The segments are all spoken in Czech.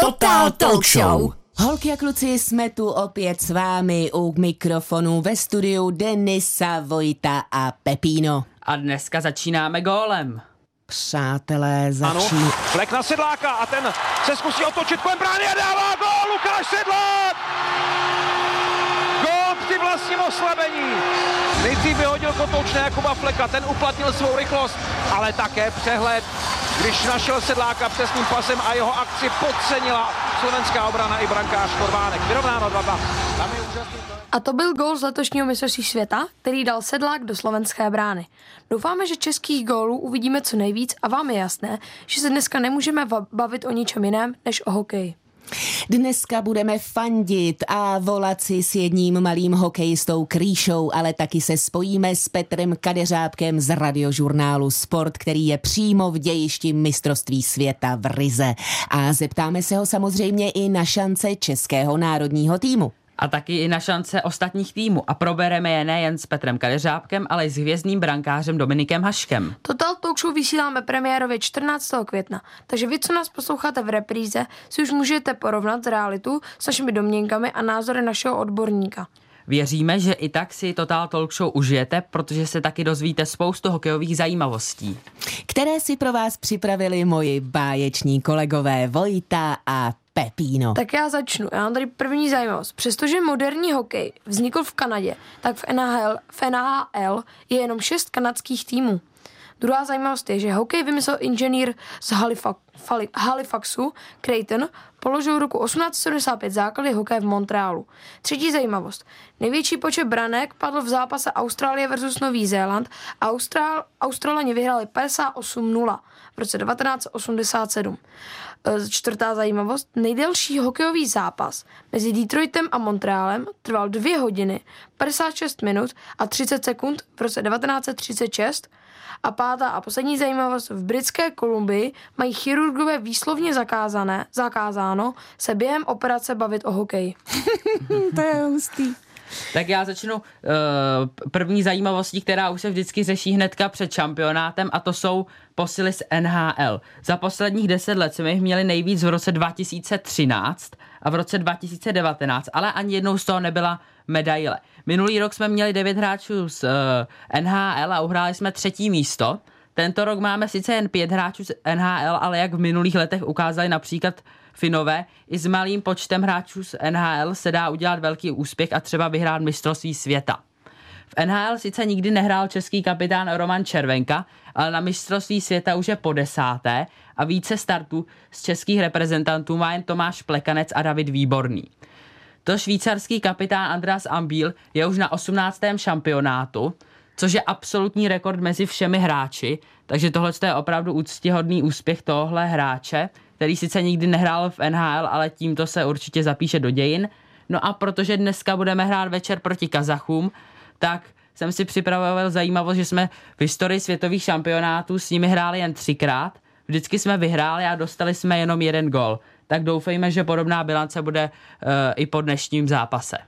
Total Talk Show. Holky a kluci, jsme tu opět s vámi u mikrofonu ve studiu Denisa, Vojta a Pepíno. A dneska začínáme gólem. Přátelé, Ano, začíná... flek na Sedláka a ten se zkusí otočit kolem brány a dává gól Lukáš Sedlák! Gól při vlastním oslabení. Nejdřív vyhodil kotouč na Jakuba Fleka, ten uplatnil svou rychlost, ale také přehled, když našel Sedláka přesným pasem a jeho akci podcenila slovenská obrana i brankář Korvánek. Vyrovnáno 2-2. Tam je úžasný. A to byl gól z letošního mistrovství světa, který dal sedlák do slovenské brány. Doufáme, že českých gólů uvidíme co nejvíc a vám je jasné, že se dneska nemůžeme bavit o ničem jiném než o hokeji. Dneska budeme fandit a volat si s jedním malým hokejistou Kríšou, ale taky se spojíme s Petrem Kadeřábkem z radiožurnálu Sport, který je přímo v dějišti mistrovství světa v Rize. A zeptáme se ho samozřejmě i na šance českého národního týmu. A taky i na šance ostatních týmů. A probereme je nejen s Petrem Kadeřábkem, ale i s hvězdným brankářem Dominikem Haškem. Total Talk Show vysíláme premiérově 14. května, takže vy, co nás posloucháte v repríze, si už můžete porovnat realitu s našimi domněnkami a názory našeho odborníka. Věříme, že i tak si Total Talk Show užijete, protože se taky dozvíte spoustu hokejových zajímavostí. které si pro vás připravili moji báječní kolegové Vojta a Pepíno. Tak já začnu. Já mám tady první zajímavost. Přestože moderní hokej vznikl v Kanadě, tak v NHL, v NHL je jenom šest kanadských týmů. Druhá zajímavost je, že hokej vymyslel inženýr z Halifa- Fali- Halifaxu, Creighton, položil roku 1875 základy hokeje v Montrealu. Třetí zajímavost. Největší počet branek padl v zápase Austrálie versus Nový Zéland a Austrál- Australani vyhráli 58-0 v roce 1987. E, Čtvrtá zajímavost. Nejdelší hokejový zápas mezi Detroitem a Montrealem trval 2 hodiny, 56 minut a 30 sekund v roce 1936. A pátá a poslední zajímavost. V britské Kolumbii mají chirurgové výslovně zakázané, zakázáno se během operace bavit o hokeji. to je hustý. Tak já začnu uh, první zajímavostí, která už se vždycky řeší hnedka před šampionátem a to jsou posily z NHL. Za posledních deset let jsme jich měli nejvíc v roce 2013 a v roce 2019, ale ani jednou z toho nebyla medaile. Minulý rok jsme měli devět hráčů z uh, NHL a uhráli jsme třetí místo. Tento rok máme sice jen pět hráčů z NHL, ale jak v minulých letech ukázali například Finové, i s malým počtem hráčů z NHL se dá udělat velký úspěch a třeba vyhrát mistrovství světa. V NHL sice nikdy nehrál český kapitán Roman Červenka, ale na mistrovství světa už je po desáté a více startů z českých reprezentantů má jen Tomáš Plekanec a David Výborný. To švýcarský kapitán Andreas Ambíl je už na 18. šampionátu, což je absolutní rekord mezi všemi hráči, takže tohle je opravdu úctihodný úspěch tohle hráče, který sice nikdy nehrál v NHL, ale tímto se určitě zapíše do dějin. No a protože dneska budeme hrát večer proti Kazachům, tak jsem si připravoval zajímavost, že jsme v historii světových šampionátů s nimi hráli jen třikrát. Vždycky jsme vyhráli a dostali jsme jenom jeden gol. Tak doufejme, že podobná bilance bude uh, i po dnešním zápase.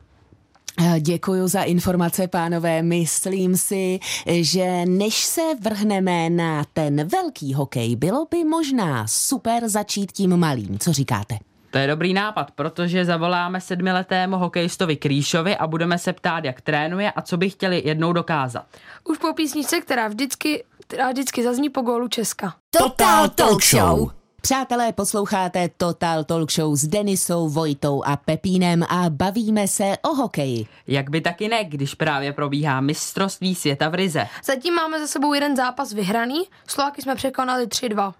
Děkuji za informace, pánové. Myslím si, že než se vrhneme na ten velký hokej, bylo by možná super začít tím malým. Co říkáte? To je dobrý nápad, protože zavoláme sedmiletému hokejistovi Kríšovi a budeme se ptát, jak trénuje a co by chtěli jednou dokázat. Už po písničce, která vždycky, která vždycky zazní po gólu Česka. Total Talk Show. Přátelé, posloucháte Total Talk Show s Denisou, Vojtou a Pepínem a bavíme se o hokeji. Jak by taky ne, když právě probíhá mistrovství světa v Rize. Zatím máme za sebou jeden zápas vyhraný, Slováky jsme překonali 3-2.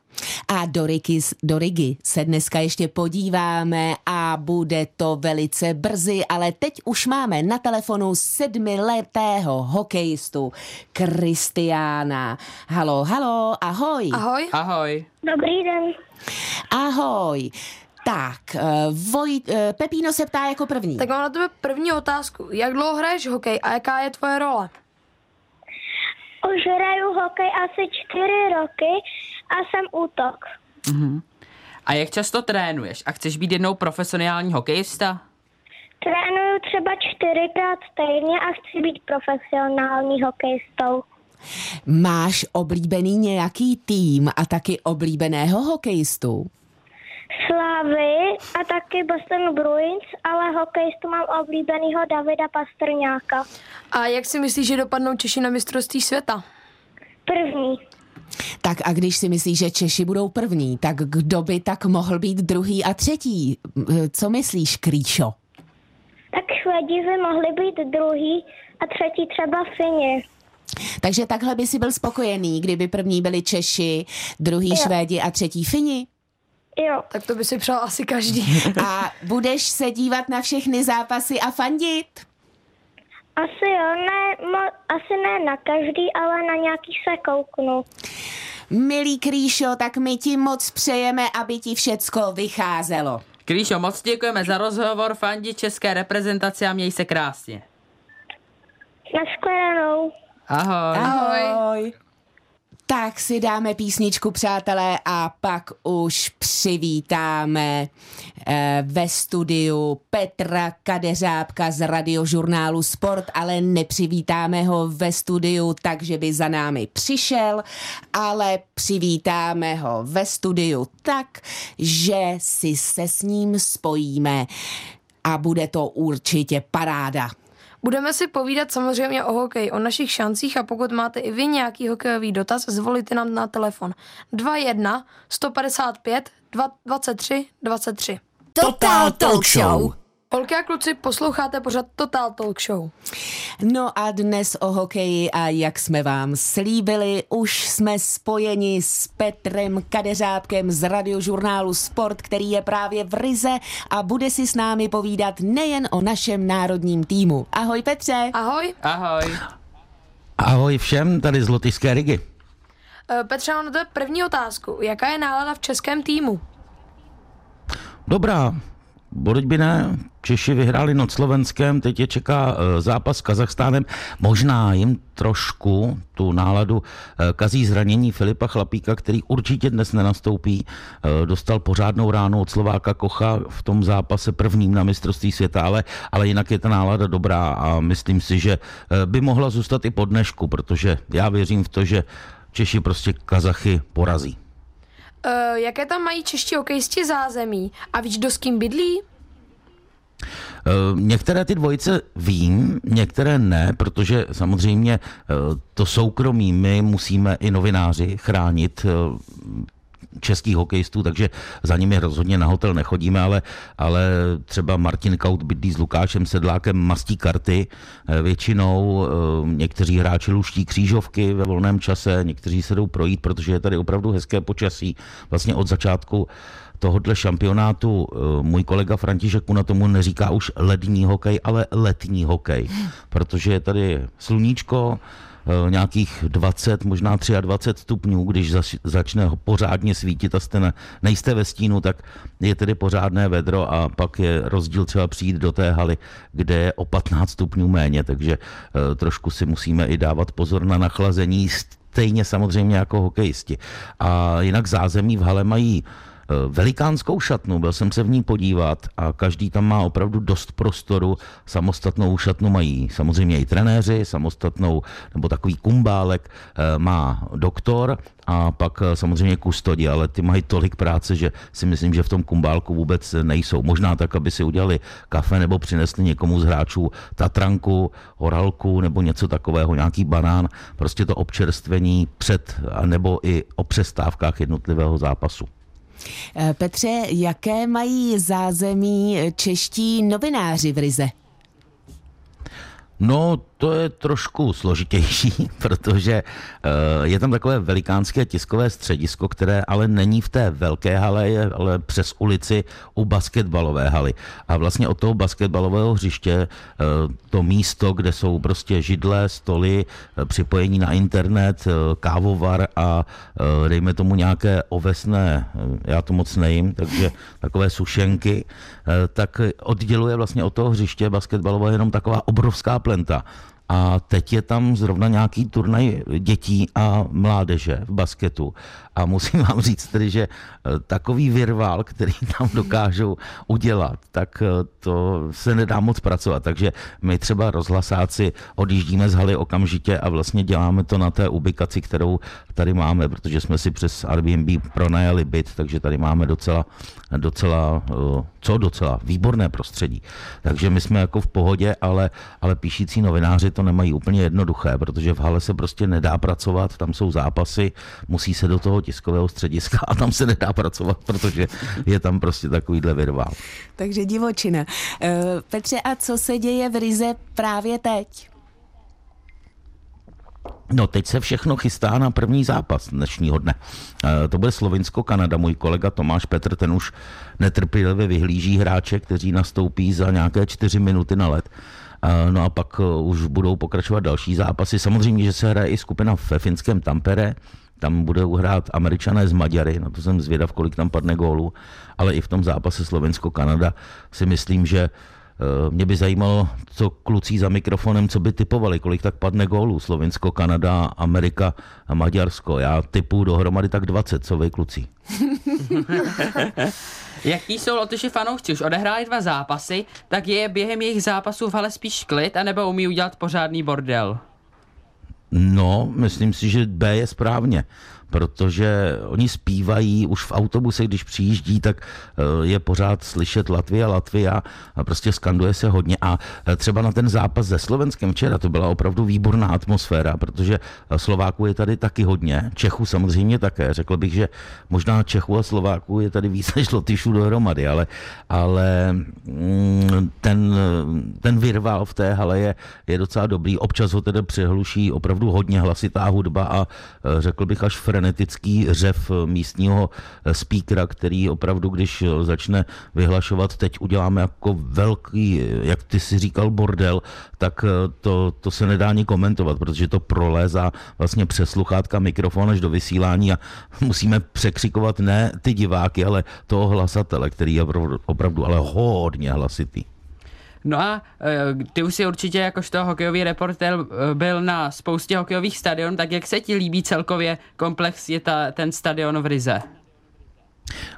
A do Rigy, do Rigy se dneska ještě podíváme a bude to velice brzy, ale teď už máme na telefonu sedmiletého hokejistu Kristiána. Halo, halo, ahoj. Ahoj. Ahoj. Dobrý den. Ahoj. Tak, eh, Voj, eh, Pepíno se ptá jako první. Tak mám na tebe první otázku. Jak dlouho hraješ hokej a jaká je tvoje role? Už hraju hokej asi čtyři roky a jsem útok. A jak často trénuješ? A chceš být jednou profesionální hokejista? Trénuju třeba čtyřikrát týdně a chci být profesionální hokejistou. Máš oblíbený nějaký tým a taky oblíbeného hokejistu? Slávy a taky Boston Bruins, ale hokejistu mám oblíbenýho Davida Pastrňáka. A jak si myslíš, že dopadnou Češi na mistrovství světa? První. Tak a když si myslíš, že Češi budou první, tak kdo by tak mohl být druhý a třetí? Co myslíš, Kríšo? Tak Švédi by mohli být druhý a třetí třeba Fini. Takže takhle by si byl spokojený, kdyby první byli Češi, druhý Jo. Švédi a třetí Fini? Jo, Tak to by si přál asi každý. A budeš se dívat na všechny zápasy a fandit? Asi jo, ne, mo, asi ne na každý, ale na nějaký se kouknu. Milý Kríšo, tak my ti moc přejeme, aby ti všecko vycházelo. Kríšo, moc děkujeme za rozhovor, fandi české reprezentace a měj se krásně. Naschledanou. Ahoj. Ahoj. Tak si dáme písničku, přátelé, a pak už přivítáme eh, ve studiu Petra Kadeřábka z radiožurnálu Sport, ale nepřivítáme ho ve studiu tak, že by za námi přišel, ale přivítáme ho ve studiu tak, že si se s ním spojíme a bude to určitě paráda. Budeme si povídat samozřejmě o hokeji, o našich šancích a pokud máte i vy nějaký hokejový dotaz, zvolíte nám na telefon 21 155 2- 23 23. Total Talk Show. Holky a kluci, posloucháte pořád Total Talk Show. No a dnes o hokeji a jak jsme vám slíbili, už jsme spojeni s Petrem Kadeřábkem z radiožurnálu Sport, který je právě v Rize a bude si s námi povídat nejen o našem národním týmu. Ahoj Petře. Ahoj, Ahoj. Ahoj všem tady z Lotyšské Rigy. Eh, Petře, mám na tebe první otázku. Jaká je nálada v českém týmu? Dobrá, Bodeď by ne, Češi vyhráli nad Slovenskem, teď je čeká eh, zápas s Kazachstánem. Možná jim trošku tu náladu eh, kazí zranění Filipa Chlapíka, který určitě dnes nenastoupí. Eh, Dostal pořádnou ránu od Slováka Kocha v tom zápase prvním na mistrovství světa, ale, ale jinak je ta nálada dobrá a myslím si, že by mohla zůstat i po dnešku, protože já věřím v to, že Češi prostě Kazachy porazí. Uh, jaké tam mají čeští hokejisti zázemí? A víš, kdo s kým bydlí? Eh, Některé ty dvojice vím, některé ne, protože samozřejmě eh, to soukromí my musíme i novináři chránit eh, českých hokejistů, takže za nimi rozhodně na hotel nechodíme, ale, ale třeba Martin Kaut bydlí s Lukášem Sedlákem, mastí karty většinou, někteří hráči luští křížovky ve volném čase, někteří se jdou projít, protože je tady opravdu hezké počasí. Vlastně od začátku tohohle šampionátu eh, můj kolega František Kuna tomu neříká už lední hokej, ale letní hokej, protože je tady sluníčko, eh, nějakých 20, možná 23 stupňů, když začne pořádně svítit a jste ne, nejste ve stínu, tak je tedy pořádné vedro a pak je rozdíl třeba přijít do té haly, kde je o 15 stupňů méně, takže eh, trošku si musíme i dávat pozor na nachlazení, stejně samozřejmě jako hokejisti. A jinak zázemí v hale mají velikánskou šatnu, byl jsem se v ní podívat a každý tam má opravdu dost prostoru, samostatnou šatnu mají samozřejmě i trenéři, samostatnou nebo takový kumbálek eh, má doktor a pak eh, samozřejmě kustodi, ale ty mají tolik práce, že si myslím, že v tom kumbálku vůbec nejsou. Možná tak, aby si udělali kafe nebo přinesli někomu z hráčů tatranku, horalku nebo něco takového, nějaký banán, prostě to občerstvení před nebo i o přestávkách jednotlivého zápasu. Eh, Petře, jaké mají zázemí čeští novináři v Rize? No, to je trošku složitější, protože eh, je tam takové velikánské tiskové středisko, které ale není v té velké hale, je ale přes ulici u basketbalové haly. A vlastně od toho basketbalového hřiště eh, to místo, kde jsou prostě židle, stoly, eh, připojení na internet, kávovar a dejme tomu nějaké ovesné, já to moc nejím, takže takové sušenky, tak odděluje vlastně od toho hřiště basketbalové jenom taková obrovská plenta. A teď je tam zrovna nějaký turnaj dětí a mládeže v basketu. A musím vám říct tedy, že eh, takový virvál, který tam dokážou udělat, tak eh, to se nedá moc pracovat. Takže my třeba rozhlasáci odjíždíme z haly okamžitě a vlastně děláme to na té ubikaci, kterou tady máme, protože jsme si přes Airbnb pronajali byt, takže tady máme docela, docela, eh, co docela, výborné prostředí. Takže my jsme jako v pohodě, ale, ale píšící novináři to nemají úplně jednoduché, protože v hale se prostě nedá pracovat, tam jsou zápasy, musí se do toho tiskového střediska a tam se nedá pracovat, protože je tam prostě takovýhle virvál. Takže divočina. Eh, Petře, a co se děje v Rize právě teď? No teď se všechno chystá na první zápas dnešního dne. E, to bude Slovinsko-Kanada. Můj kolega Tomáš Petr, ten už netrpělivě vyhlíží hráče, kteří nastoupí za nějaké čtyři minuty na let. E, no a pak e, už budou pokračovat další zápasy. Samozřejmě, že se hraje i skupina ve finském Tampere, tam bude uhrát američané z Maďary, na to jsem zvědav, kolik tam padne gólů, ale i v tom zápase Slovensko-Kanada si myslím, že Eh, mě by zajímalo, co kluci za mikrofonem, co by typovali, kolik tak padne gólů. Slovinsko, Kanada, Amerika a Maďarsko. Já typu dohromady tak 20, co vy kluci. Jaký jsou Lotyši fanoušci? Už odehráli dva zápasy, tak je během jejich zápasů v hale spíš klid, anebo umí udělat pořádný bordel? No, myslím si, že B je správně protože oni zpívají už v autobuse, když přijíždí, tak eh, je pořád slyšet Latvia, Latvia a prostě skanduje se hodně. A eh, třeba na ten zápas se Slovenskem včera to byla opravdu výborná atmosféra, protože eh, Slováků je tady taky hodně, Čechů samozřejmě také, řekl bych, že možná Čechů a Slováků je tady víc než Lotyšů dohromady, ale, ale mm, ten, ten virval v té hale je, je docela dobrý, občas ho tedy přehluší opravdu hodně hlasitá hudba a řekl bych až fren frenetický řev místního speakera, který opravdu, když začne vyhlašovat, teď uděláme jako velký, jak ty si říkal, bordel, tak to, to se nedá ani komentovat, protože to prolézá vlastně přes sluchátka mikrofon až do vysílání a musíme překřikovat ne ty diváky, ale toho hlasatele, který je opravdu ale hodně hlasitý. No a eh, ty už si určitě jakožto hokejový reporter eh, byl na spoustě hokejových stadionů, tak jak se ti líbí celkově komplex je ta, ten stadion v Rize?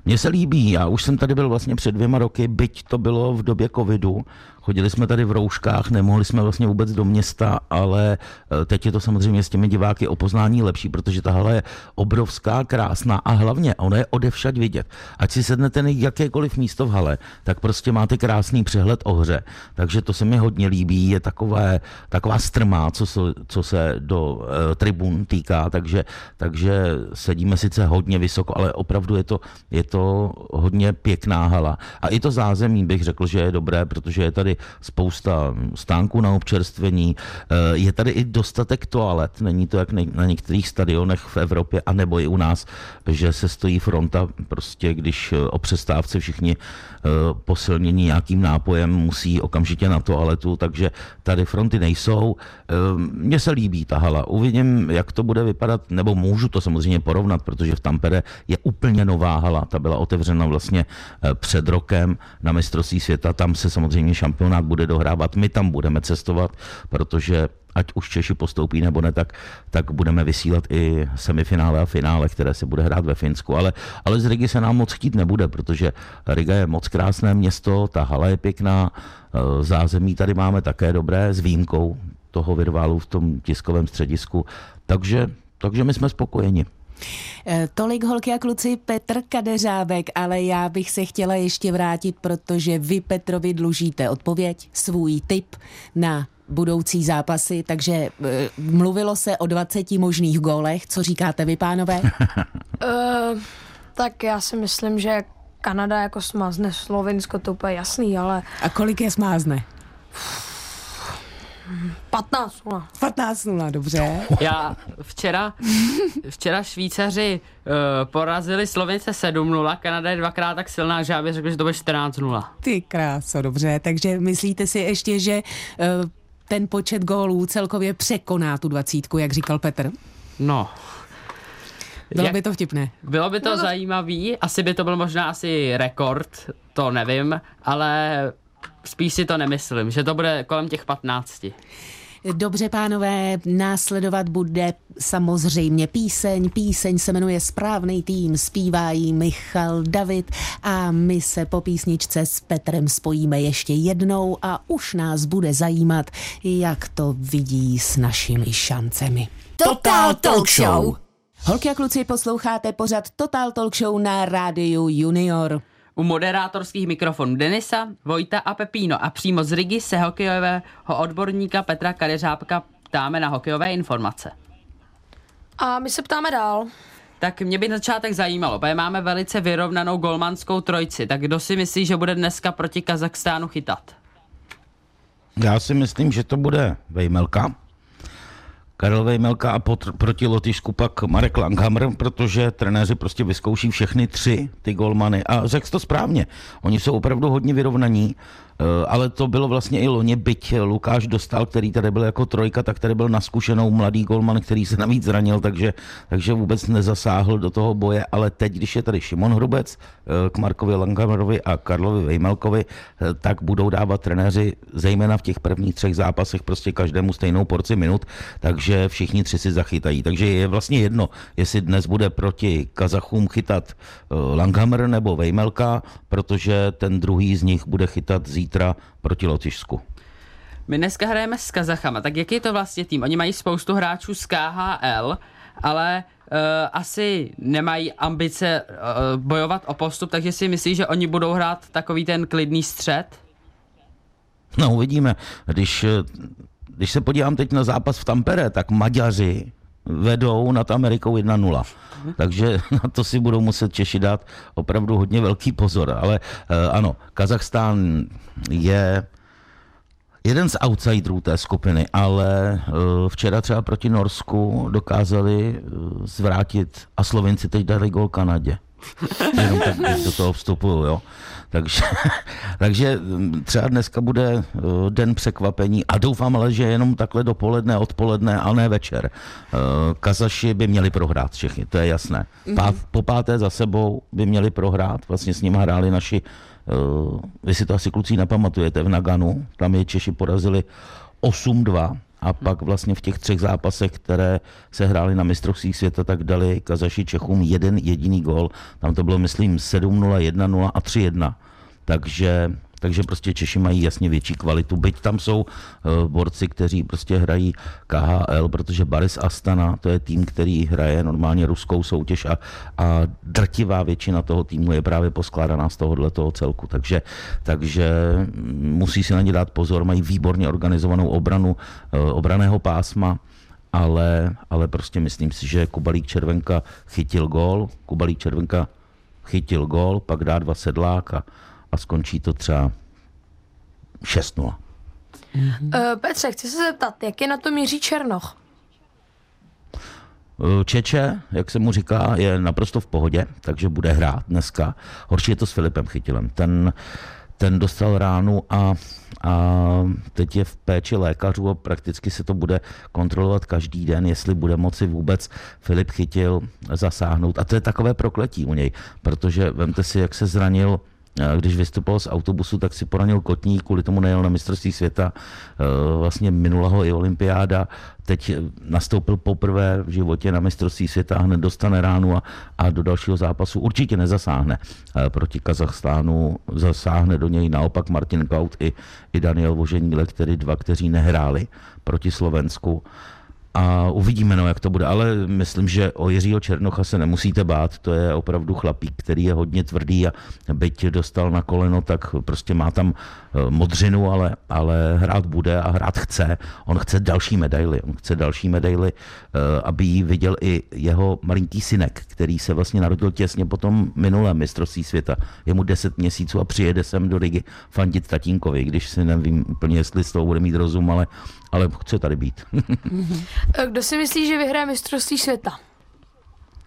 Mně se líbí, já už jsem tady byl vlastně před dvěma roky, byť to bylo v době covidu, Chodili jsme tady v rouškách, nemohli jsme vlastně vůbec do města, ale eh, teď je to samozřejmě s těmi diváky o poznání lepší, protože ta hala je obrovská, krásná a hlavně ona je odevšad vidět. Ať si sednete na jakékoliv místo v hale, tak prostě máte krásný přehled o hře. Takže to se mi hodně líbí, je takové, taková strmá, co se, co se do uh, tribun týká, takže, takže sedíme sice hodně vysoko, ale opravdu je to, je to hodně pěkná hala. A i to zázemí bych řekl, že je dobré, protože je tady spousta stánků na občerstvení, eh, je tady i dostatek toalet, není to jak na některých stadionech v Evropě, anebo i u nás, že se stojí fronta, prostě když eh, o přestávce všichni eh, posilnění nějakým nápojem musí okamžitě na toaletu, takže tady fronty nejsou. Mně se líbí ta hala, uvidím, jak to bude vypadat, nebo můžu to samozřejmě porovnat, protože v Tampere je úplně nová hala, ta byla otevřena vlastně před rokem na mistrovství světa, tam se samozřejmě šampion šampionát bude dohrávat, my tam budeme cestovat, protože ať už Češi postoupí nebo ne, tak, tak budeme vysílat i semifinále a finále, které se bude hrát ve Finsku. Ale, ale z Rigi se nám moc chtít nebude, protože Riga je moc krásné město, ta hala je pěkná, e, zázemí tady máme také dobré, s výjimkou toho virválu v tom tiskovém středisku. Takže, takže my jsme spokojeni. Eh, tolik holky a kluci Petr Kadeřábek, ale já bych se chtěla ještě vrátit, protože vy Petrovi dlužíte odpověď, svůj tip na budoucí zápasy, takže e, mluvilo se o 20 možných gólech. Co říkáte vy, pánové? uh, tak já si myslím, že Kanada jako smazne Slovinsko, to úplně jasný, ale... A kolik je smázne? 15 0. 15 0, dobře. Já včera, včera Švýcaři uh, porazili Slovince 7 0, Kanada je dvakrát tak silná, že já bych řekl, že to bude 14 0. Ty kráso, dobře, takže myslíte si ještě, že uh, ten počet gólů celkově překoná tu dvacítku, jak říkal Petr? No, bylo by to vtipné. Bylo by to no, zajímavý, asi by to byl možná asi rekord, to nevím, ale spíš si to nemyslím, že to bude kolem těch 15. Dobře, pánové, následovat bude samozřejmě píseň. Píseň se jmenuje Správný tým, zpívají Michal David a my se po písničce s Petrem spojíme ještě jednou a už nás bude zajímat, jak to vidí s našimi šancemi. Total Talk Show! Holky a kluci, posloucháte pořad Total Talk Show na rádiu Junior. U moderátorských mikrofonů Denisa, Vojta a Pepíno a přímo z Rigi se hokejového odborníka Petra Kadeřábka ptáme na hokejové informace. A my se ptáme dál. Tak mě by na začátek zajímalo, protože máme velice vyrovnanou golmanskou trojci, tak kdo si myslí, že bude dneska proti Kazachstánu chytat? Já si myslím, že to bude Vejmelka. Karel Vejmelka a pot, proti Lotyšsku pak Marek Langhammer, protože trenéři prostě vyzkouší všechny tři ty golmany. A řekl to správně, oni jsou opravdu hodně vyrovnaní ale to bylo vlastně i loni, byť Lukáš dostal, který tady byl jako trojka, tak tady byl naskušenou mladý golman, který se navíc zranil, takže, takže vůbec nezasáhl do toho boje, ale teď, když je tady Šimon Hrubec eh, k Markovi Langamerovi a Karlovi Vejmelkovi, eh, tak budou dávat trenéři zejména v těch prvních třech zápasech prostě každému stejnou porci minut, takže všichni tři si zachytají. Takže je vlastně jedno, jestli dnes bude proti Kazachům chytat Langhammer nebo Vejmelka, protože ten druhý z nich bude chytat zítra zítra proti Lotyšsku. My dneska hrajeme s Kazachama, tak jaký je to vlastně tým? Oni mají spoustu hráčů z KHL, ale uh, asi nemají ambice uh, bojovat o postup, takže si myslí, že oni budou hrát takový ten klidný střed? No uvidíme. Když, když se podívám teď na zápas v Tampere, tak Maďaři vedou nad Amerikou 1-0. Takže na to si budou muset Češi dát opravdu hodně velký pozor. Ale uh, ano, Kazachstán je jeden z outsiderů té skupiny, ale uh, včera třeba proti Norsku dokázali uh, zvrátit a Slovenci teď dali gol Kanadě. Jenom tak, do toho vstupuju, jo. Takže, takže mm, třeba dneska bude eh, den překvapení a doufám ale, že jenom takhle dopoledne, odpoledne a ne večer. Eh, Kazaši by měli prohrát všechny, to je jasné. Mhm. Pát, po páté za sebou by měli prohrát, vlastně s nimi hráli naši, eh, vy si to asi kluci nepamatujete, v Naganu, tam je Češi porazili 8-2 a pak vlastně v těch třech zápasech, které se hrály na mistrovství světa, tak dali Kazaši Čechům jeden jediný gol. Tam to bylo, myslím, 7-0, 1-0 a 3-1. Takže takže prostě Češi mají jasně větší kvalitu. Byť tam jsou uh, borci, kteří prostě hrají KHL, protože Baris Astana, to je tým, který hraje normálně ruskou soutěž a, a drtivá většina toho týmu je právě poskládaná z tohohle toho celku. Takže, takže musí si na ně dát pozor, mají výborně organizovanou obranu uh, obraného pásma, ale, ale prostě myslím si, že Kubalík Červenka chytil gól, Kubalík Červenka chytil gól, pak dá dva sedlák a, skončí to třeba 6-0. Mm-hmm. Uh, Petře, chci se zeptat, jak je na to míří Černoch? Eh, Čeče, jak se mu říká, je naprosto v pohodě, takže bude hrát dneska. Horší je to s Filipem Chytilem. Ten, ten dostal ránu a, a teď je v péči lékařů a prakticky se to bude kontrolovat každý den, jestli bude moci vůbec Filip Chytil zasáhnout. A to je takové prokletí u něj, protože vemte si, jak se zranil když vystupoval z autobusu, tak si poranil kotník, kvůli tomu nejel na mistrovství světa, e, vlastně minulého i olympiáda, teď nastoupil poprvé v životě na mistrovství světa, hned dostane ránu a, a do dalšího zápasu určitě nezasáhne. E, proti Kazachstánu, zasáhne do něj naopak Martin Kaut i, i Daniel Voženílek, který dva, kteří nehráli proti Slovensku a uvidíme, no, jak to bude. Ale myslím, že o Jiřího Černocha se nemusíte bát. To je opravdu chlapík, který je hodně tvrdý a byť dostal na koleno, tak prostě má tam eh, modřinu, ale, ale hrát bude a hrát chce. On chce další medaily. On chce další medaily, eh, aby ji viděl i jeho malinký synek, který se vlastně narodil těsně po tom minulém mistrovství světa. Je mu 10 měsíců a přijede sem do Rigi fandit tatínkovi, když si nevím úplně, jestli z toho bude mít rozum, ale ale chce tady být. Kdo si myslí, že vyhraje mistrovství světa?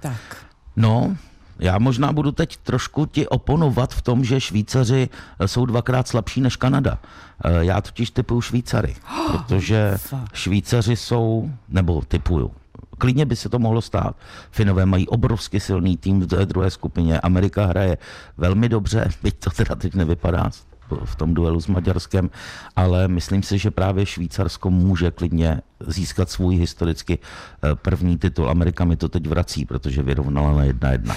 Tak. No, já možná budu teď trošku ti oponovat v tom, že Švýcaři jsou dvakrát slabší než Kanada. Eh, já totiž typuju Švýcary, protože Švýcaři jsou, nebo typuju, klidně by se to mohlo stát. Finové mají obrovsky silný tým v druhé skupině, Amerika hraje velmi dobře, byť to teda teď nevypadá v tom duelu s Maďarskem, ale myslím si, že právě Švýcarsko může klidně získat svůj historicky eh, první titul. Amerika mi to teď vrací, protože vyrovnala na jedna jedna.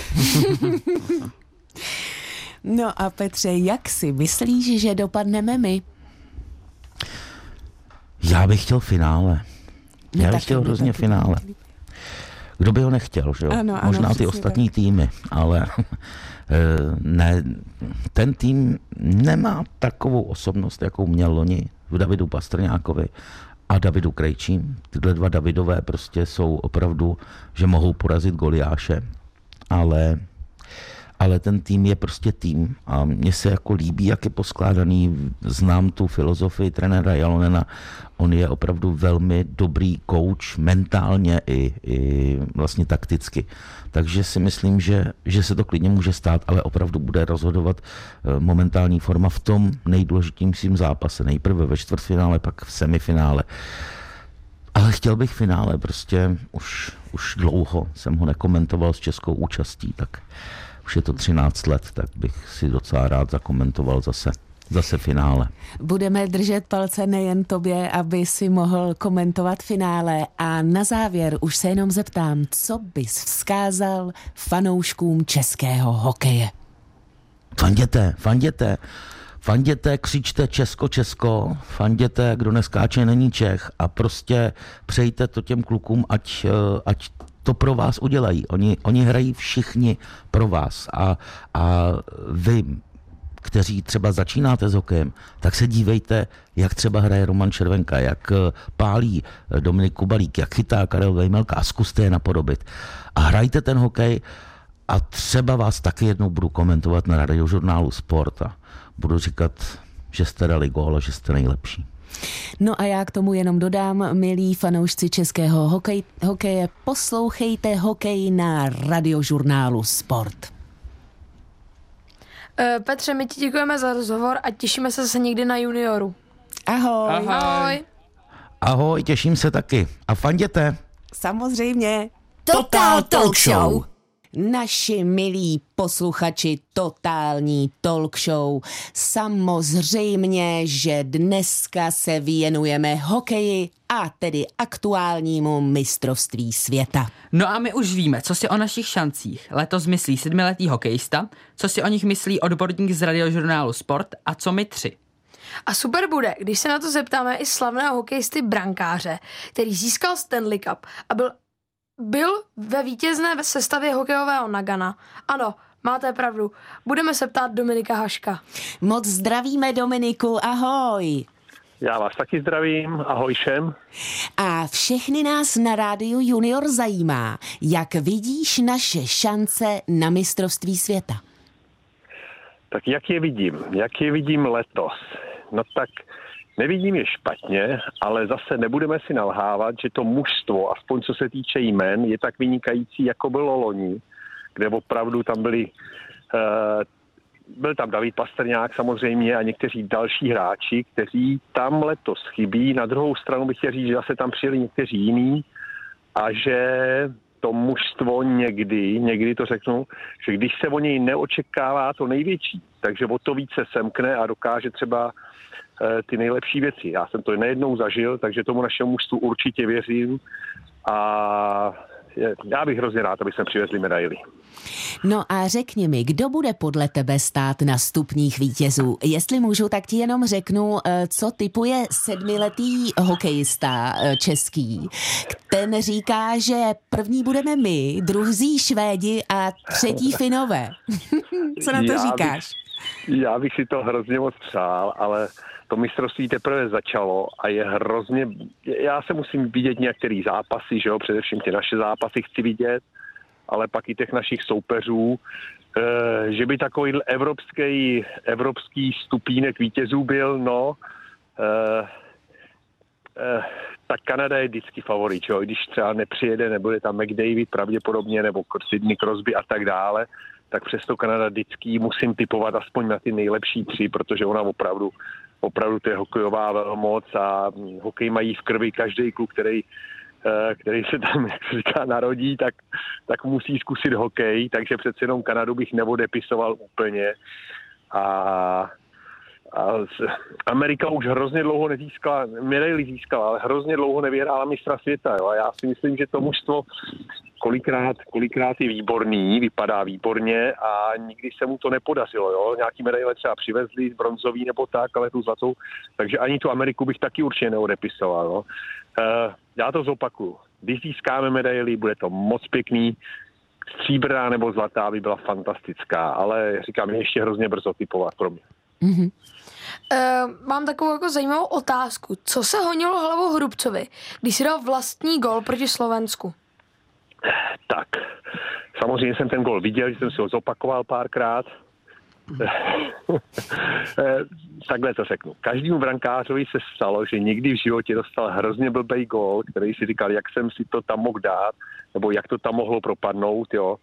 no a Petře, jak si myslíš, že dopadneme my? Já bych chtěl finále. Já bych chtěl hrozně finále. Kdo by ho nechtěl, že jo? Ano, ano, Možná ty ostatní týmy, ale eh, ne, ten tým nemá takovou osobnost, jakou měl loni v Davidu Pastrňákovi a Davidu Krejčím. Tyhle dva Davidové prostě jsou opravdu, že mohou porazit Goliáše, ale ale ten tým je prostě tým a mně se jako líbí, jak je poskládaný, znám tu filozofii trenéra Jalonena, on je opravdu velmi dobrý coach mentálně i, i vlastně takticky. Takže si myslím, že, že se to klidně může stát, ale opravdu bude rozhodovat eh, momentální forma v tom nejdůležitějším zápase. Nejprve ve čtvrtfinále, pak v semifinále. Ale chtěl bych finále, prostě už, už dlouho jsem ho nekomentoval s českou účastí, tak už je to 13 let, tak bych si docela rád zakomentoval zase zase finále. Budeme držet palce nejen tobě, aby si mohl komentovat finále a na závěr už se jenom zeptám, co bys vzkázal fanouškům českého hokeje? Fanděte, fanděte. Fanděte, křičte Česko, Česko, fanděte, kdo neskáče, není Čech a prostě přejte to těm klukům, ať, eh, ať to pro vás udělají. Oni, oni hrají všichni pro vás a, a vy, kteří třeba začínáte s hokejem, tak se dívejte, jak třeba hraje Roman Červenka, jak eh, pálí eh, Dominik Kubalík, jak chytá Karel Vejmelka a zkuste je napodobit. A hrajte ten hokej a třeba vás taky jednou budu komentovat na radiožurnálu Sport a budu říkat, že jste dali gól a že jste nejlepší. No a já k tomu jenom dodám, milí fanoušci českého hokej, hokeje, poslouchejte hokej na radiožurnálu Sport. Uh, Petře, my ti děkujeme za rozhovor a těšíme se zase někdy na junioru. Ahoj. Ahoj. Ahoj. Ahoj, těším se taky. A fanděte. Samozřejmě. Total Talk Show. Naši milí posluchači totální talk show. Samozřejmě, že dneska se věnujeme hokeji a tedy aktuálnímu mistrovství světa. No a my už víme, co si o našich šancích letos myslí sedmiletý hokejista, co si o nich myslí odborník z radiožurnálu Sport a co my tři. A super bude, když se na to zeptáme i slavného hokejisty brankáře, který získal Stanley Cup a byl, byl ve vítězné sestavě hokejového Nagana. Ano, máte pravdu. Budeme se ptát Dominika Haška. Moc zdravíme Dominiku, ahoj. Já vás taky zdravím, ahoj všem. A všechny nás na rádiu Junior zajímá, jak vidíš naše šance na mistrovství světa. Tak jak je vidím? Jak je vidím letos? No tak nevidím je špatně, ale zase nebudeme si nalhávat, že to mužstvo, aspoň co se týče jmen, je tak vynikající, jako bylo loni, kde opravdu tam byli uh, byl tam David Pastrňák samozřejmě a někteří další hráči, kteří tam letos chybí. Na druhou stranu bych chtěl říct, že zase tam přijeli někteří jiní a že to mužstvo někdy, někdy to řeknu, že když se o něj neočekává to největší, takže o to více semkne a dokáže třeba eh, ty nejlepší věci. Já jsem to nejednou zažil, takže tomu našemu mužstvu určitě věřím a já bych hrozně rád, aby jsme přivezli medaily. No a řekni mi, kdo bude podle tebe stát na stupních vítězů? Jestli můžu, tak ti jenom řeknu, eh, co typuje sedmiletý hokejista eh, český. Ten říká, že první budeme my, druhý Švédi a třetí Finové. co na to Já bych- říkáš? Já bych si to hrozně moc přál, ale to mistrovství teprve začalo a je hrozně... Já se musím vidět některý zápasy, že jo, především ty naše zápasy chci vidět, ale pak i těch našich soupeřů, eh, že by takový evropský, evropský stupínek vítězů byl, no, eh, eh, tak Kanada je vždycky favorit, jo? Když třeba nepřijede, nebude tam McDavid pravděpodobně, nebo Sidney Crosby a tak dále, tak přesto Kanada vždycky musím typovat aspoň na ty nejlepší tři, protože ona opravdu, opravdu to je hokejová velmoc a hm, hokej mají v krvi každý kluk, který eh, který se tam, jak se říká, narodí, tak, tak musí zkusit hokej, takže přece jenom Kanadu bych neodepisoval úplně. A, a Amerika už hrozně dlouho nezískala, medaily získala, ale hrozně dlouho nevyhrála mistra světa. Jo? A já si myslím, že to mužstvo kolikrát, kolikrát je výborný, vypadá výborně a nikdy se mu to nepodařilo. Jo? Nějaký medaile třeba přivezli, bronzový nebo tak, ale tu zlatou. Takže ani tu Ameriku bych taky určitě neodepisoval. Jo? Eh, já to zopakuju. Když získáme medaily, bude to moc pěkný. Stříbrná nebo zlatá by byla fantastická, ale říkám, je ještě hrozně brzo typovat pro mě. Mm-hmm. Uh, mám takovou jako zajímavou otázku. Co se honilo hlavou Hrubcovi, když si dal vlastní gol proti Slovensku? Tak, samozřejmě jsem ten gol viděl, že jsem si ho zopakoval párkrát. Eh, takhle to řeknu. Každému brankářovi se stalo, že někdy v životě dostal hrozně blbej gol, který si říkal, jak jsem si to tam mohl dát, nebo jak to tam mohlo propadnout, jo.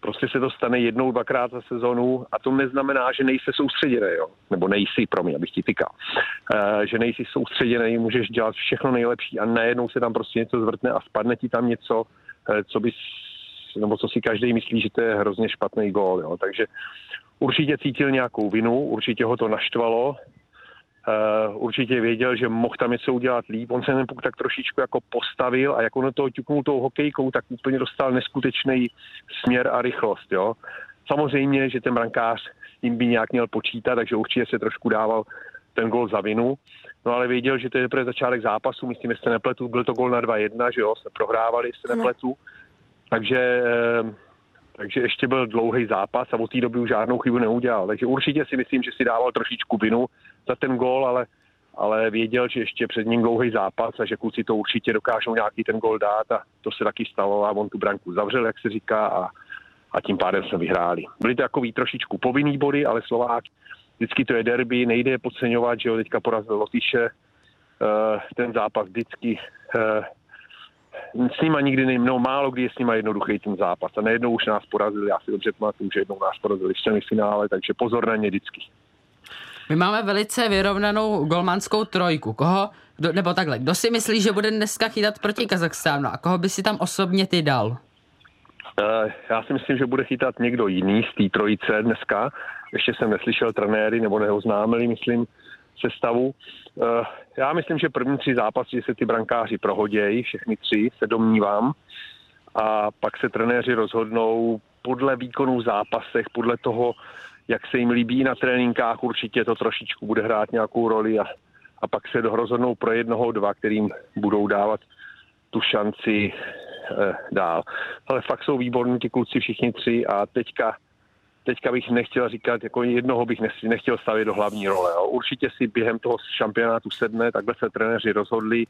Prostě se to stane jednou, dvakrát za sezonu a to neznamená, že nejsi soustředěný, jo. Nebo nejsi, pro mě, abych ti tykal. E, že nejsi soustředěný, můžeš dělat všechno nejlepší a najednou se tam prostě něco zvrtne a spadne ti tam něco, e, co bys nebo co si každý myslí, že to je hrozně špatný gól. Jo. Takže určitě cítil nějakou vinu, určitě ho to naštvalo, Uh, určitě věděl, že mohl tam něco udělat líp. On se ten puk tak trošičku jako postavil a jak on toho ťuknul tou hokejkou, tak úplně dostal neskutečný směr a rychlost. Jo. Samozřejmě, že ten brankář jim by nějak měl počítat, takže určitě se trošku dával ten gol za vinu. No ale věděl, že to je teprve začátek zápasu, myslím, jestli nepletu, byl to gol na 2-1, že jo, se prohrávali, jestli nepletu. Takže uh, takže ještě byl dlouhý zápas a od té doby už žádnou chybu neudělal. Takže určitě si myslím, že si dával trošičku vinu za ten gól, ale, ale věděl, že ještě před ním dlouhý zápas a že kluci to určitě dokážou nějaký ten gól dát a to se taky stalo a on tu branku zavřel, jak se říká, a, a tím pádem jsme vyhráli. Byly to takový trošičku povinný body, ale Slovák, vždycky to je derby, nejde je podceňovat, že ho teďka porazil Lotyše, uh, ten zápas vždycky uh, s nima nikdy nejím, no málo kdy je s nima jednoduchý ten zápas. A nejednou už nás porazili, já si dobře pamatuju, že jednou nás porazili v semifinále, takže pozor na ně vždycky. My máme velice vyrovnanou golmanskou trojku. Koho, kdo, nebo takhle, kdo si myslí, že bude dneska chytat proti Kazachstánu a koho by si tam osobně ty dal? Uh, já si myslím, že bude chytat někdo jiný z té trojice dneska. Ještě jsem neslyšel trenéry, nebo neoznámili, myslím, sestavu. Uh, já myslím, že první tři zápasy se ty brankáři prohodějí, všechny tři se domnívám. A pak se trenéři rozhodnou podle výkonů v zápasech, podle toho, jak se jim líbí na tréninkách, určitě to trošičku bude hrát nějakou roli a, a pak se rozhodnou pro jednoho, dva, kterým budou dávat tu šanci eh, dál. Ale fakt jsou výborní ti kluci všichni tři a teďka teďka bych nechtěl říkat, jako jednoho bych nechtěl stavět do hlavní role. Jo. Určitě si během toho šampionátu sedne, takhle se trenéři rozhodli,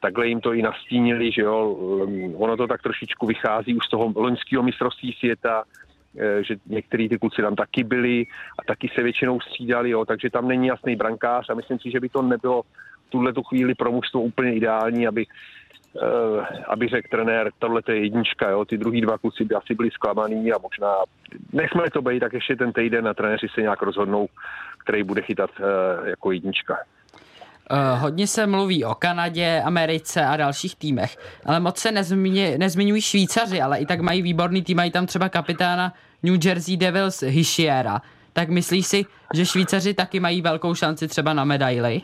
takhle jim to i nastínili, že jo, ono to tak trošičku vychází už z toho loňského mistrovství světa, že některý ty kluci tam taky byli a taky se většinou střídali, jo, takže tam není jasný brankář a myslím si, že by to nebylo v tuhle tu chvíli pro mužstvo úplně ideální, aby uh, aby řekl trenér, tohle je jednička, jo, ty druhý dva kluci by asi byli zklamaný a možná, nechme to být, tak ještě ten týden a trenéři se nějak rozhodnou, který bude chytat uh, jako jednička. Uh, hodně se mluví o Kanadě, Americe a dalších týmech, ale moc se nezmiňují, nezmiňují Švýcaři, ale i tak mají výborný tým, mají tam třeba kapitána New Jersey Devils Hischiera. Tak myslíš si, že Švýcaři taky mají velkou šanci třeba na medaily?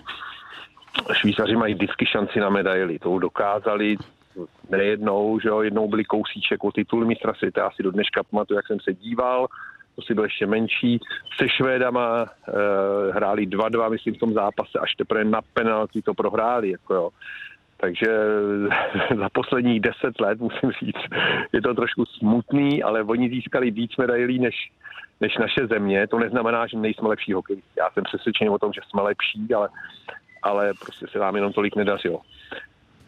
Švýcaři mají vždycky šanci na medaily. To dokázali nejednou, že jo, jednou byli kousíček o titul mistra světa, asi do dneška pamatuju, jak jsem se díval, si byl ještě menší. Se Švédama e, hráli 2-2, myslím, v tom zápase, až teprve na penalty to prohráli, jako jo. Takže za posledních deset let, musím říct, je to trošku smutný, ale oni získali víc medailí než, než naše země. To neznamená, že nejsme lepší hokej. Já jsem přesvědčený o tom, že jsme lepší, ale ale prostě se nám jenom tolik nedařilo.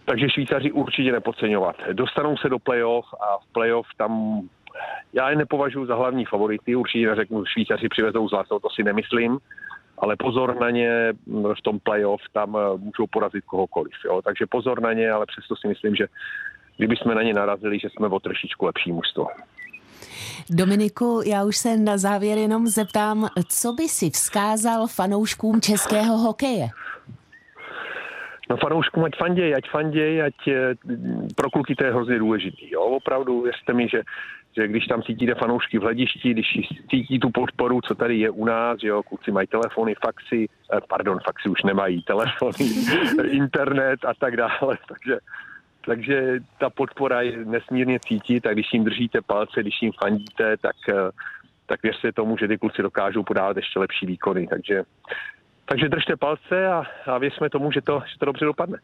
Takže Švýcaři určitě nepodceňovat. Dostanou se do playoff a v playoff tam já je nepovažuji za hlavní favority, určitě neřeknu, Švýcaři přivezou zlato, to si nemyslím, ale pozor na ně v tom playoff, tam eh, můžou porazit kohokoliv. Jo? Takže pozor na ně, ale přesto si myslím, že kdyby jsme na ně narazili, že jsme o trošičku lepší mužstvo. Dominiku, já už se na závěr jenom zeptám, co by si vzkázal fanouškům českého hokeje? No fanouškům ať fanděj, ať fanděj, ať eh, pro kluky to je hrozně důležitý. Jo? Opravdu věřte mi, že že když tam cítíte fanoušky v hledišti, když cítí tu podporu, co tady je u nás, že jo, kluci mají telefony, faxy, eh, pardon, faxy už nemají, telefony, internet a tak dále, takže, takže ta podpora je nesmírně cítit a když jim držíte palce, když jim fandíte, tak, eh, tak věřte tomu, že ty kluci dokážou podávat ještě lepší výkony, takže takže držte palce a, a věřme tomu, že to, že to dobře dopadne.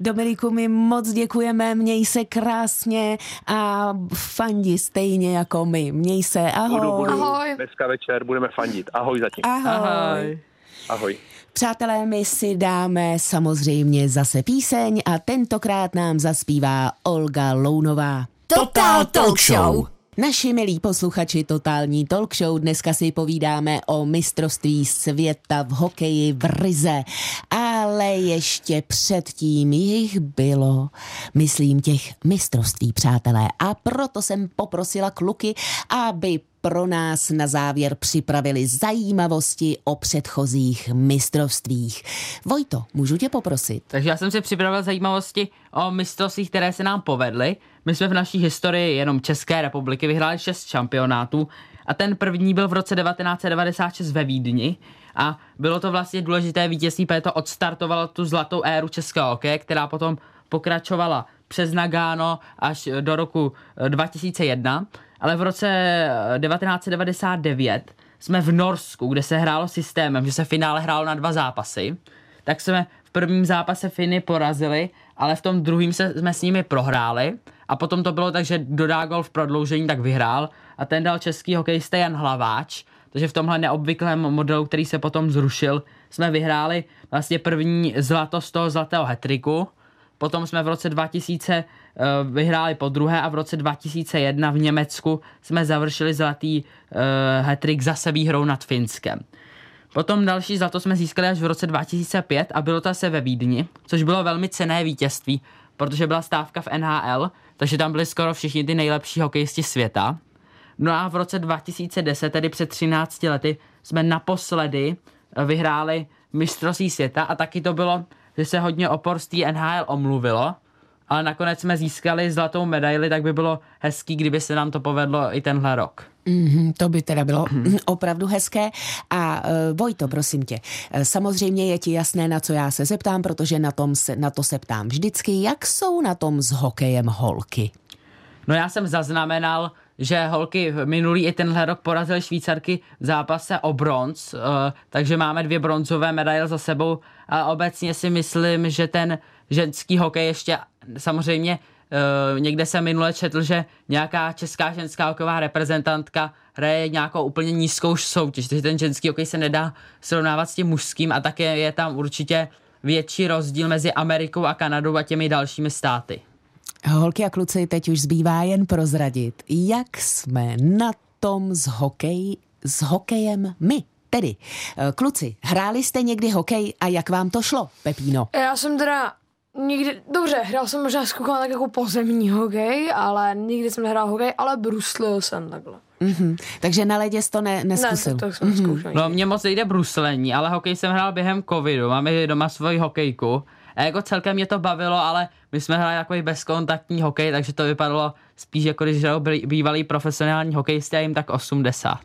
Dominiku, my moc děkujeme, měj se krásně a fandi stejně jako my. Měj se, ahoj. Budu, budu. Ahoj. Dneska večer budeme fandit. Ahoj zatím. Ahoj. Ahoj. Ahoj. Přátelé, my si dáme samozřejmě zase píseň a tentokrát nám zaspívá Olga Lounová. Total Talk Show. Naši milí posluchači Totální Talk Show, dneska si povídáme o mistrovství světa v hokeji v Rize, ale ještě předtím jich bylo, myslím, těch mistrovství, přátelé. A proto jsem poprosila kluky, aby pro nás na závěr připravili zajímavosti o předchozích mistrovstvích. Vojto, můžu tě poprosit? Takže já jsem si připravil zajímavosti o mistrovstvích, které se nám povedly. My jsme v naší historii jenom České republiky vyhráli šest šampionátů a ten první byl v roce 1996 ve Vídni a bylo to vlastně důležité vítězství, protože to odstartovalo tu zlatou éru českého hokeje, která potom pokračovala přes Nagano až do roku eh, 2001, ale v roce eh, 1999 jsme v Norsku, kde se hrálo systémem, že se finále hrálo na dva zápasy, tak jsme v prvním zápase Finy porazili, ale v tom druhém se, jsme s nimi prohráli. A potom to bylo tak, že dodá gol v prodloužení, tak vyhrál. A ten dal český hokejista Jan Hlaváč, takže v tomhle neobvyklém modelu, který se potom zrušil, jsme vyhráli vlastně první zlato z toho zlatého hetriku, Potom jsme v roce 2000 eh, vyhráli po druhé a v roce 2001 v Německu jsme završili zlatý uh, hetrik zase výhrou nad Finskem. Potom další zlato jsme získali až v roce 2005 a bylo to se ve Vídni, což bylo velmi cené vítězství, protože byla stávka v NHL, takže tam byli skoro všichni ty nejlepší hokejisti světa. No a v roce 2010, tedy před 13 lety, jsme naposledy eh, vyhráli mistrovství světa a taky to bylo, že se hodně opor z té NHL omluvilo, ale nakonec jsme získali zlatou medaili, tak by bylo hezký, kdyby se nám to povedlo i tenhle rok. Mm, to by teda bylo opravdu hezké. A uh, Vojto, prosím tě, eh, samozřejmě je ti jasné, na co já se zeptám, protože na, tom se, na to se ptám vždycky. Jak jsou na tom s hokejem holky? No já jsem zaznamenal, že holky minulý i tenhle rok porazily Švýcarky v zápase o bronz, uh, takže máme dvě bronzové medaile za sebou a obecně si myslím, že ten ženský hokej ještě samozřejmě uh, někde jsem minule četl, že nějaká česká ženská hokejová reprezentantka hraje nějakou úplně nízkou soutěž, takže ten ženský hokej se nedá srovnávat s tím mužským a také je tam určitě větší rozdíl mezi Amerikou a Kanadou a těmi dalšími státy. Holky a kluci, teď už zbývá jen prozradit, jak jsme na tom s, hokej, s hokejem my. Tedy, eh, kluci, hráli jste někdy hokej a jak vám to šlo, Pepíno? Já jsem teda nikdy, dobře, hrál jsem možná zkoukat tak jako pozemní hokej, ale nikdy jsem nehrál hokej, ale bruslil jsem takhle. Mhm. Takže na ledě jsi to ne, neskusil. Ne, to, to jsem mm-hmm. No mě moc nejde bruslení, ale hokej jsem hrál během covidu, máme doma svoji hokejku. A jako celkem mě to bavilo, ale my jsme hráli takový bezkontaktní hokej, takže to vypadalo spíš jako když hrajou bývalý profesionální hokejisti a jim tak 80.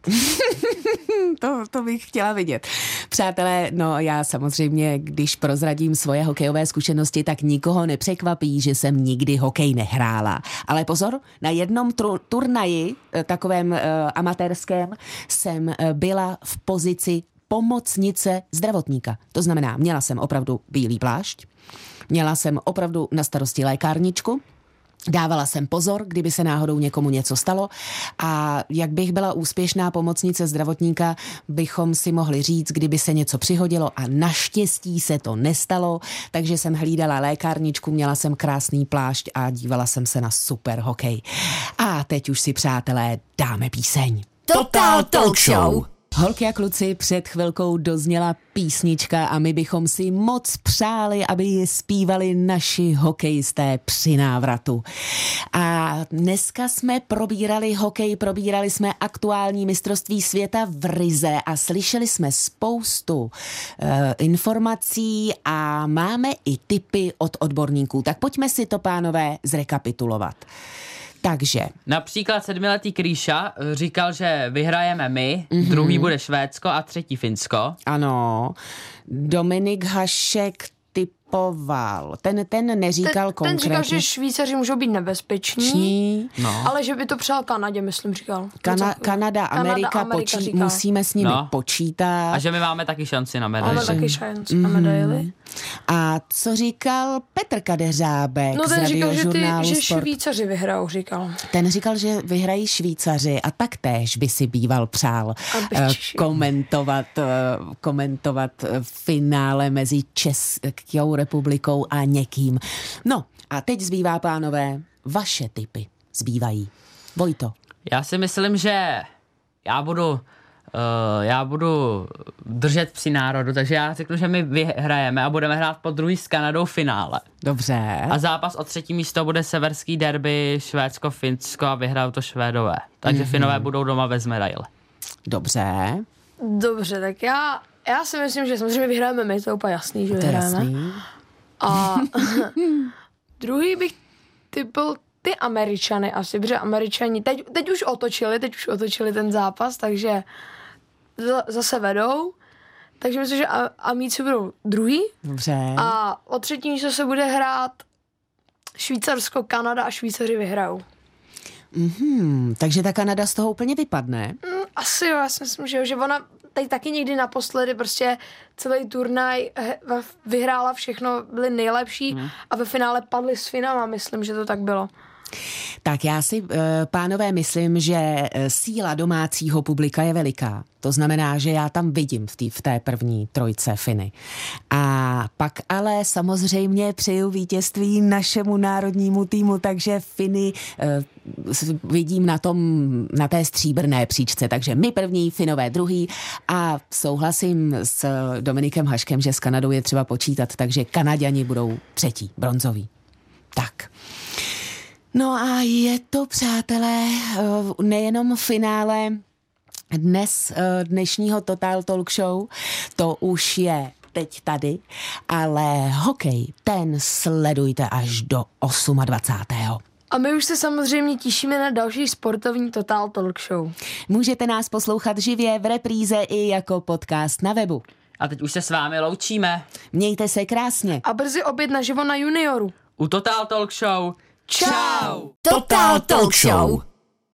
to, to bych chtěla vidět. Přátelé, no já samozřejmě, když prozradím svoje hokejové zkušenosti, tak nikoho nepřekvapí, že jsem nikdy hokej nehrála. Ale pozor, na jednom tru- turnaji, eh, takovém uh, amatérském, jsem uh, byla v pozici pomocnice zdravotníka. To znamená, měla jsem opravdu bílý plášť, měla jsem opravdu na starosti lékárničku, Dávala jsem pozor, kdyby se náhodou někomu něco stalo a jak bych byla úspěšná pomocnice zdravotníka, bychom si mohli říct, kdyby se něco přihodilo a naštěstí se to nestalo, takže jsem hlídala lékárničku, měla jsem krásný plášť a dívala jsem se na super hokej. A teď už si přátelé dáme píseň. Total Talk Show. Holky a kluci, před chvilkou dozněla písnička a my bychom si moc přáli, aby ji zpívali naši hokejisté při návratu. A dneska jsme probírali hokej, probírali jsme aktuální mistrovství světa v Rize a slyšeli jsme spoustu uh, informací a máme i tipy od odborníků. Tak pojďme si to, pánové, zrekapitulovat. Takže. Například sedmiletý Kríša říkal, že vyhrajeme my, mm-hmm. druhý bude Švédsko a třetí Finsko. Ano. Dominik Hašek typ typoval. Ten, ten neříkal ten, ten konkrétně. říkal, že Švýcaři můžou být nebezpeční, No. ale že by to přál Kanadě, myslím, říkal. Kana, Kanada, Amerika, Amerika počí, říkal. musíme s nimi No. počítat. A že my máme taky šanci na medaili. Máme taky šanci na medaily. A co říkal Petr Kadeřábek No z ten říkal, že, ty, že Sport? Švýcaři vyhrajou, říkal. Ten říkal, že vyhrají Švýcaři a taktéž by si býval přál eh, komentovat, eh, komentovat eh, finále mezi Českou republikou a někým. No a teď zbývá, pánové, vaše typy zbývají. Vojto. Já si myslím, že já budu Uh, já budu držet při národu, takže já řeknu, že my vyhrajeme a budeme hrát po druhý s Kanadou finále. Dobře. A zápas o třetí místo bude severský derby Švédsko-Finsko a vyhrajou to Švédové. Takže mm-hmm. Finové budou doma bez medaile. Dobře. Dobře, tak já, já si myslím, že samozřejmě vyhrajeme my, to je úplně jasný, že To jasný. A druhý bych typl ty Američany asi, protože Američani teď, teď už otočili, teď už otočili ten zápas, takže za- zase vedou. Takže myslím, že A- Amíci budou druhý Dobře. a o třetí místo se bude hrát Švýcarsko, Kanada a Švýcaři vyhrajou. Hmm, takže ta Kanada z toho úplně vypadne. Asi jo, já si myslím, že, jo, že ona teď taky někdy naposledy prostě celý turnaj vyhrála všechno, byli nejlepší a ve finále padli s Finama, myslím, že to tak bylo. Tak já si, eh, pánové, myslím, že eh, síla domácího publika je veliká. To znamená, že já tam vidím v, tý, v té první trojce Finy. A pak ale samozřejmě přeju vítězství našemu národnímu týmu, takže Finy eh, vidím na tom, na té stříbrné příčce. Takže my první, Finové druhý a souhlasím s Dominikem Haškem, že s Kanadou je třeba počítat, takže Kanaďani budou třetí, bronzoví. Tak. No a je to, přátelé, eh, nejenom finále dnes eh, dnešního Total Talk Show, to už je teď tady, ale hokej, ten sledujte až do 28. A my už se samozřejmě těšíme na další sportovní Total Talk Show. Můžete nás poslouchat živě v repríze i jako podcast na webu. A teď už se s vámi loučíme. Mějte se krásně. A brzy oběd naživo na junioru. U Total Talk Show. Čau! Total Talk Show.